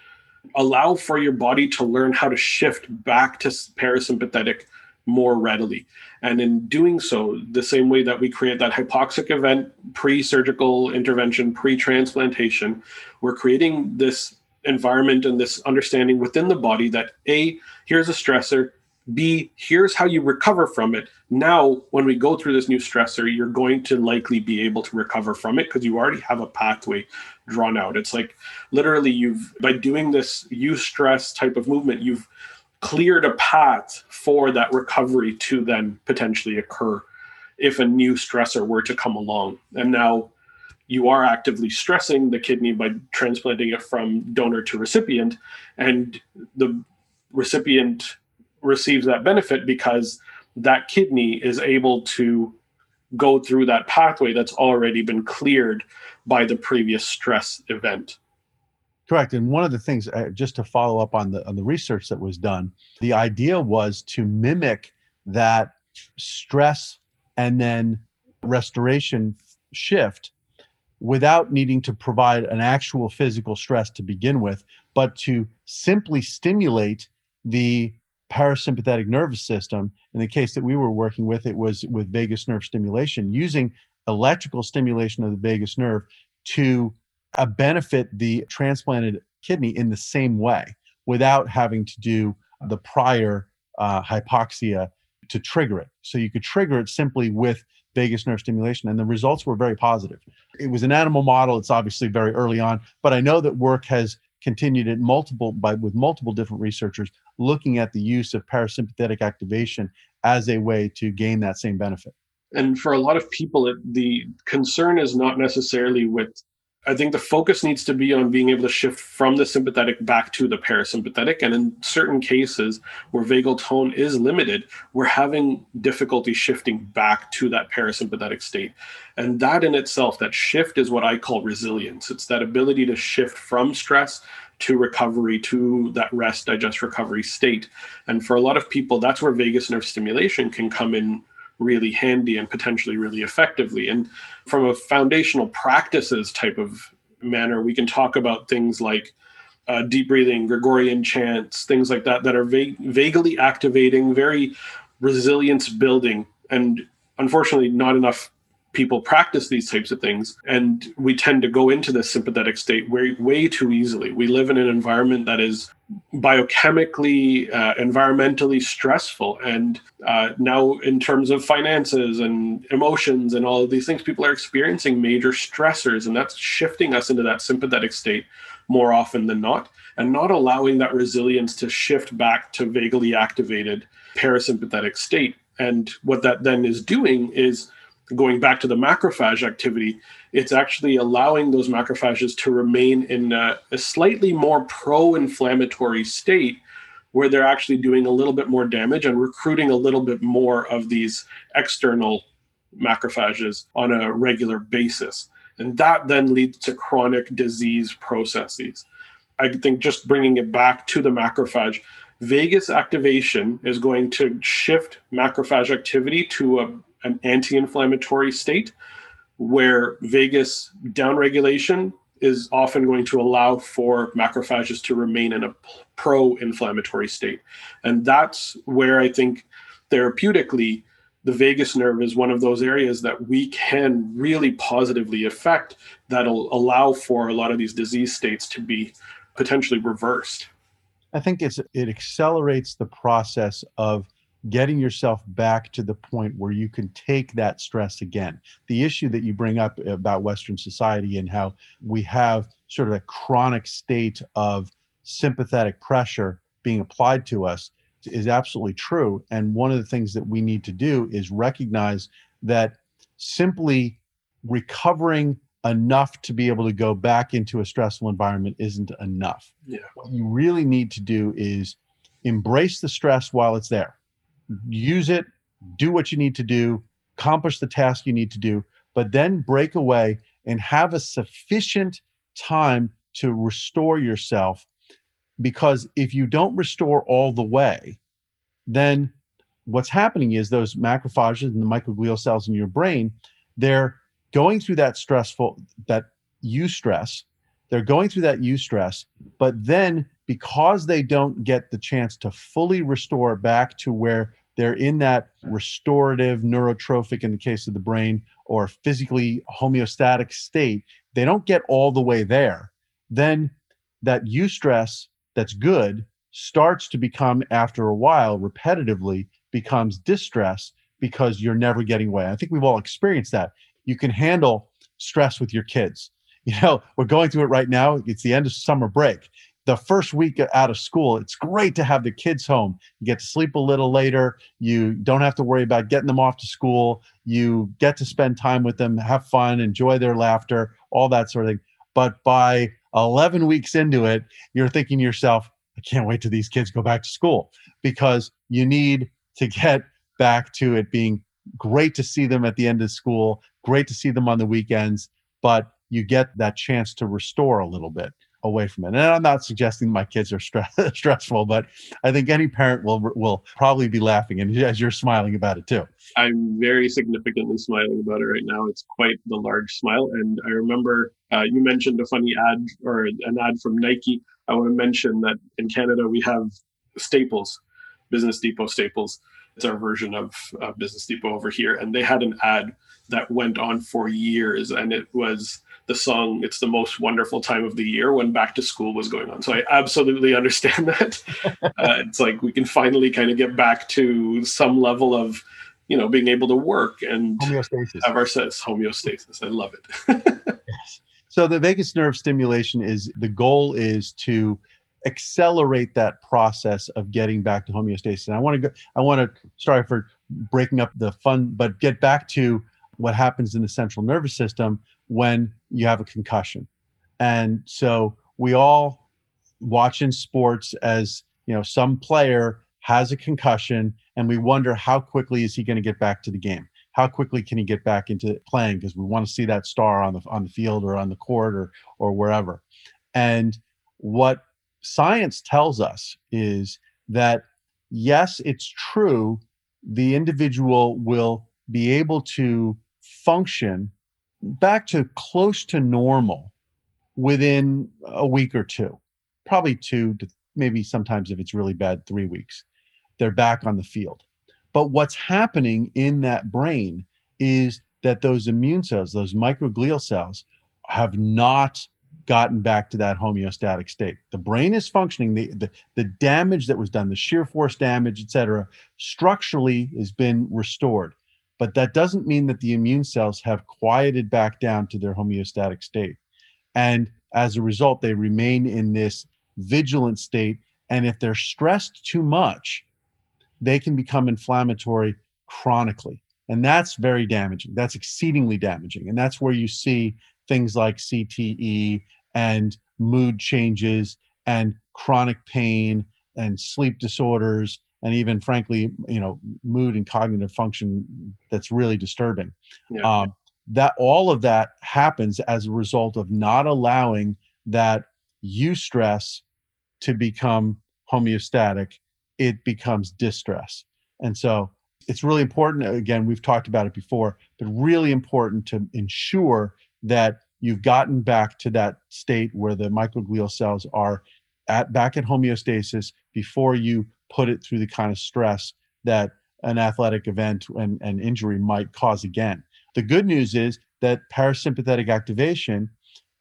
allow for your body to learn how to shift back to parasympathetic more readily. And in doing so, the same way that we create that hypoxic event pre surgical intervention, pre transplantation, we're creating this environment and this understanding within the body that A, here's a stressor, B, here's how you recover from it. Now, when we go through this new stressor, you're going to likely be able to recover from it because you already have a pathway drawn out. It's like literally you've by doing this eustress type of movement, you've cleared a path for that recovery to then potentially occur if a new stressor were to come along. And now you are actively stressing the kidney by transplanting it from donor to recipient, and the recipient receives that benefit because that kidney is able to go through that pathway that's already been cleared by the previous stress event. Correct. And one of the things, uh, just to follow up on the on the research that was done, the idea was to mimic that stress and then restoration shift without needing to provide an actual physical stress to begin with, but to simply stimulate the parasympathetic nervous system. In the case that we were working with, it was with vagus nerve stimulation, using electrical stimulation of the vagus nerve to uh, benefit the transplanted kidney in the same way without having to do the prior uh, hypoxia to trigger it. So you could trigger it simply with vagus nerve stimulation, and the results were very positive. It was an animal model. It's obviously very early on, but I know that work has continued at multiple by with multiple different researchers looking at the use of parasympathetic activation as a way to gain that same benefit. And for a lot of people, it, the concern is not necessarily with I think the focus needs to be on being able to shift from the sympathetic back to the parasympathetic. And in certain cases where vagal tone is limited, we're having difficulty shifting back to that parasympathetic state. And that in itself, that shift is what I call resilience. It's that ability to shift from stress to recovery to that rest, digest, recovery state. And for a lot of people, that's where vagus nerve stimulation can come in really handy and potentially really effectively. And from a foundational practices type of manner, we can talk about things like uh, deep breathing, Gregorian chants, things like that, that are va- vaguely activating, very resilience building. And unfortunately, not enough people practice these types of things and we tend to go into this sympathetic state way, way too easily we live in an environment that is biochemically uh, environmentally stressful. And uh, now in terms of finances and emotions and all of these things people are experiencing major stressors and that's shifting us into that sympathetic state more often than not and not allowing that resilience to shift back to vaguely activated parasympathetic state. And what that then is doing is going back to the macrophage activity, it's actually allowing those macrophages to remain in a, a slightly more pro inflammatory state where they're actually doing a little bit more damage and recruiting a little bit more of these external macrophages on a regular basis. And that then leads to chronic disease processes. I think just bringing it back to the macrophage, vagus activation is going to shift macrophage activity to a an anti-inflammatory state where vagus downregulation is often going to allow for macrophages to remain in a pro-inflammatory state. And that's where i think therapeutically the vagus nerve is one of those areas that we can really positively affect that'll allow for a lot of these disease states to be potentially reversed. I think it's it accelerates the process of getting yourself back to the point where you can take that stress again. The issue that you bring up about Western society and how we have sort of a chronic state of sympathetic pressure being applied to us is absolutely true. And one of the things that we need to do is recognize that simply recovering enough to be able to go back into a stressful environment isn't enough. Yeah. What you really need to do is embrace the stress while it's there use it, do what you need to do, accomplish the task you need to do, but then break away and have a sufficient time to restore yourself. Because if you don't restore all the way, then what's happening is those macrophages and the microglial cells in your brain, they're going through that stressful, that eustress, they're going through that eustress, but then because they don't get the chance to fully restore back to where they're in that restorative, neurotrophic, in the case of the brain, or physically homeostatic state, they don't get all the way there. Then that eustress that's good starts to become, after a while, repetitively becomes distress because you're never getting away. I think we've all experienced that. You can handle stress with your kids. You know, we're going through it right now. It's the end of summer break. The first week out of school, it's great to have the kids home. You get to sleep a little later. You don't have to worry about getting them off to school. You get to spend time with them, have fun, enjoy their laughter, all that sort of thing. But by 11 weeks into it, you're thinking to yourself, I can't wait till these kids go back to school because you need to get back to it being great to see them at the end of school, great to see them on the weekends, but you get that chance to restore a little bit away from it. And I'm not suggesting my kids are stress- stressful, but I think any parent will will probably be laughing, and as you're smiling about it too. I'm very significantly smiling about it right now. It's quite the large smile, and I remember uh, you mentioned a funny ad or an ad from Nike. I want to mention that in Canada we have Staples, Business Depot Staples. It's our version of uh, Business Depot over here, and they had an ad that went on for years, and it was the song it's the most wonderful time of the year when back to school was going on. So i absolutely understand that. Uh, it's like we can finally kind of get back to some level of you know being able to work and homeostasis. have our sense homeostasis. I love it. Yes. so the vagus nerve stimulation is the goal is to accelerate that process of getting back to homeostasis. And i want to go i want to sorry for breaking up the fun but get back to what happens in the central nervous system when you have a concussion. And so we all watch in sports as, you know, some player has a concussion and we wonder how quickly is he going to get back to the game? How quickly can he get back into playing because we want to see that star on the on the field or on the court or or wherever. And what science tells us is that yes, it's true the individual will be able to function back to close to normal within a week or two, probably two to maybe sometimes if it's really bad, three weeks. They're back on the field. But what's happening in that brain is that those immune cells, those microglial cells, have not gotten back to that homeostatic state. The brain is functioning, the, the, the damage that was done, the shear force damage, et cetera, structurally has been restored. But that doesn't mean that the immune cells have quieted back down to their homeostatic state. And as a result, they remain in this vigilant state. And if they're stressed too much, they can become inflammatory chronically. And that's very damaging. That's exceedingly damaging. And that's where you see things like CTE and mood changes and chronic pain and sleep disorders and even frankly you know mood and cognitive function that's really disturbing. Yeah. um, that all of that happens as a result of not allowing that eustress to become homeostatic. It becomes distress. And so it's really important again we've talked about it before but really important to ensure that you've gotten back to that state where the microglial cells are at back at homeostasis before you put it through the kind of stress that an athletic event and, and injury might cause again. The good news is that parasympathetic activation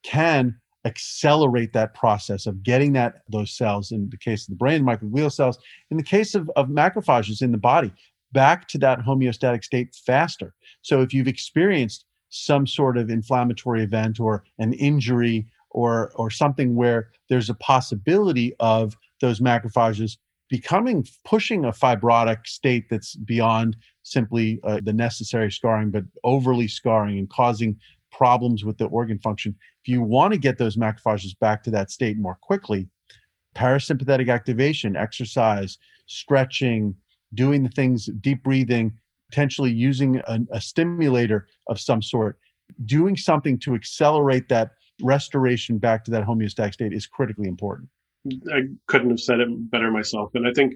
can accelerate that process of getting that those cells in the case of the brain microglial cells in the case of, of macrophages in the body back to that homeostatic state faster so if you've experienced some sort of inflammatory event or an injury or or something where there's a possibility of those macrophages becoming pushing a fibrotic state that's beyond simply uh, the necessary scarring but overly scarring and causing problems with the organ function. If you want to get those macrophages back to that state more quickly parasympathetic activation exercise stretching doing the things deep breathing potentially using a, a stimulator of some sort doing something to accelerate that restoration back to that homeostatic state is critically important I couldn't have said it better myself. And I think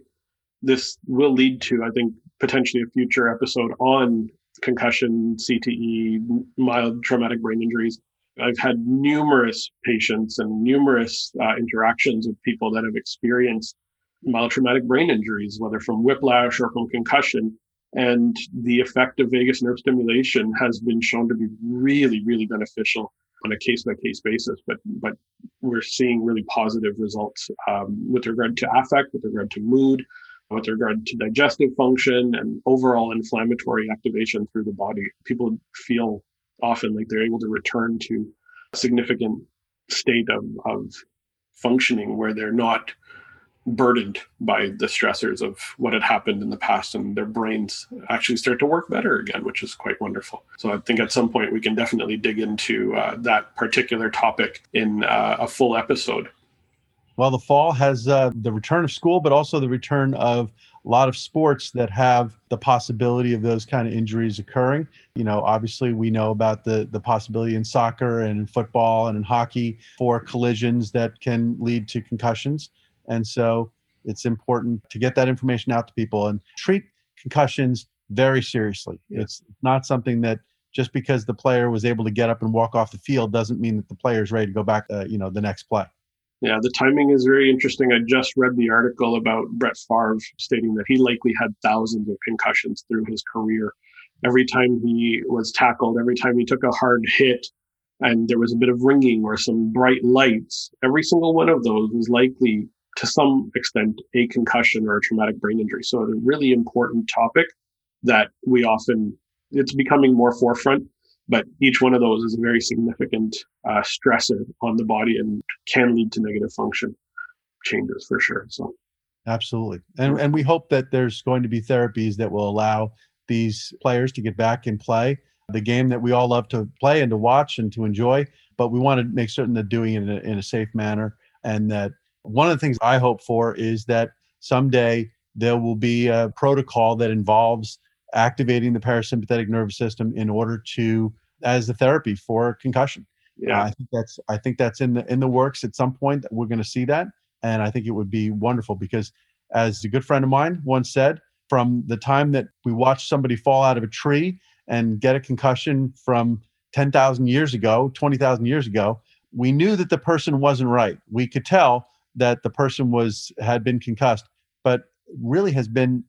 this will lead to, I think, potentially a future episode on concussion, CTE, mild traumatic brain injuries. I've had numerous patients and numerous uh, interactions with people that have experienced mild traumatic brain injuries, whether from whiplash or from concussion. And the effect of vagus nerve stimulation has been shown to be really, really beneficial on a case by case basis, but but we're seeing really positive results um, with regard to affect, with regard to mood, with regard to digestive function, and overall inflammatory activation through the body. People feel often like they're able to return to a significant state of, of functioning where they're not burdened by the stressors of what had happened in the past and their brains actually start to work better again which is quite wonderful. So i think at some point we can definitely dig into uh, that particular topic in uh, a full episode. Well the fall has uh, the return of school but also the return of a lot of sports that have the possibility of those kind of injuries occurring. You know obviously we know about the the possibility in soccer and in football and in hockey for collisions that can lead to concussions and so it's important to get that information out to people and treat concussions very seriously. Yeah. It's not something that just because the player was able to get up and walk off the field doesn't mean that the player is ready to go back, uh, you know, the next play. Yeah, the timing is very interesting. I just read the article about Brett Favre stating that he likely had thousands of concussions through his career. Every time he was tackled, every time he took a hard hit, and there was a bit of ringing or some bright lights, every single one of those was likely to some extent a concussion or a traumatic brain injury. So a really important topic that we often it's becoming more forefront, but each one of those is a very significant uh, stressor on the body and can lead to negative function changes for sure. So absolutely, and and we hope that there's going to be therapies that will allow these players to get back and play the game that we all love to play and to watch and to enjoy. But we want to make certain that doing it in a, in a safe manner and that one of the things I hope for is that someday there will be a protocol that involves activating the parasympathetic nervous system in order to as a therapy for concussion. Yeah, uh, I think that's I think that's in the in the works at some point. We're going to see that, and I think it would be wonderful because, as a good friend of mine once said, from the time that we watch somebody fall out of a tree and get a concussion from 10,000 years ago, 20,000 years ago, we knew that the person wasn't right. We could tell that the person was had been concussed, but really has been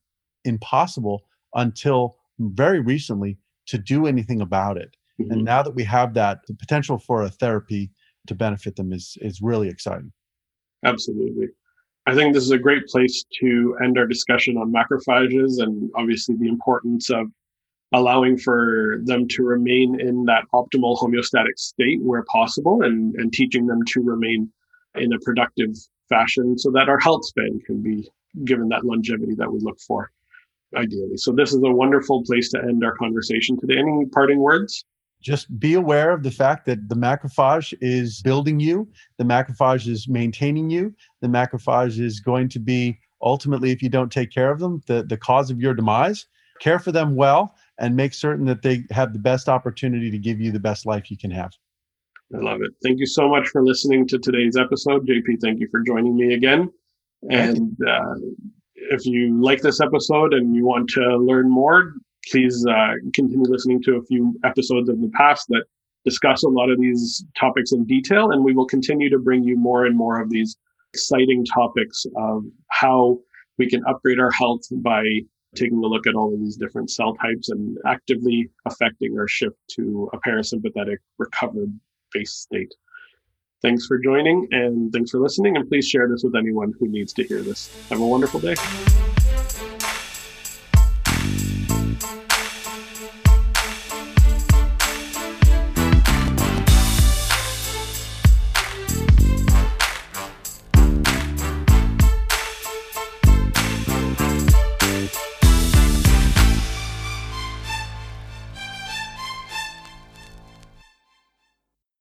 impossible until very recently to do anything about it. Mm-hmm. And now that we have that, the potential for a therapy to benefit them is is really exciting. Absolutely. I think this is a great place to end our discussion on macrophages and obviously the importance of allowing for them to remain in that optimal homeostatic state where possible and, and teaching them to remain in a productive fashion so that our health span can be given that longevity that we look for ideally. So this is a wonderful place to end our conversation today. Any parting words? Just be aware of the fact that the macrophage is building you, the macrophage is maintaining you, the macrophage is going to be ultimately, if you don't take care of them, the, the cause of your demise. Care for them well and make certain that they have the best opportunity to give you the best life you can have. I love it. Thank you so much for listening to today's episode. JP, thank you for joining me again. And uh, if you like this episode and you want to learn more, please uh, continue listening to a few episodes of the past that discuss a lot of these topics in detail. And we will continue to bring you more and more of these exciting topics of how we can upgrade our health by taking a look at all of these different cell types and actively affecting our shift to a parasympathetic recovered face state. Thanks for joining and thanks for listening. And please share this with anyone who needs to hear this. Have a wonderful day.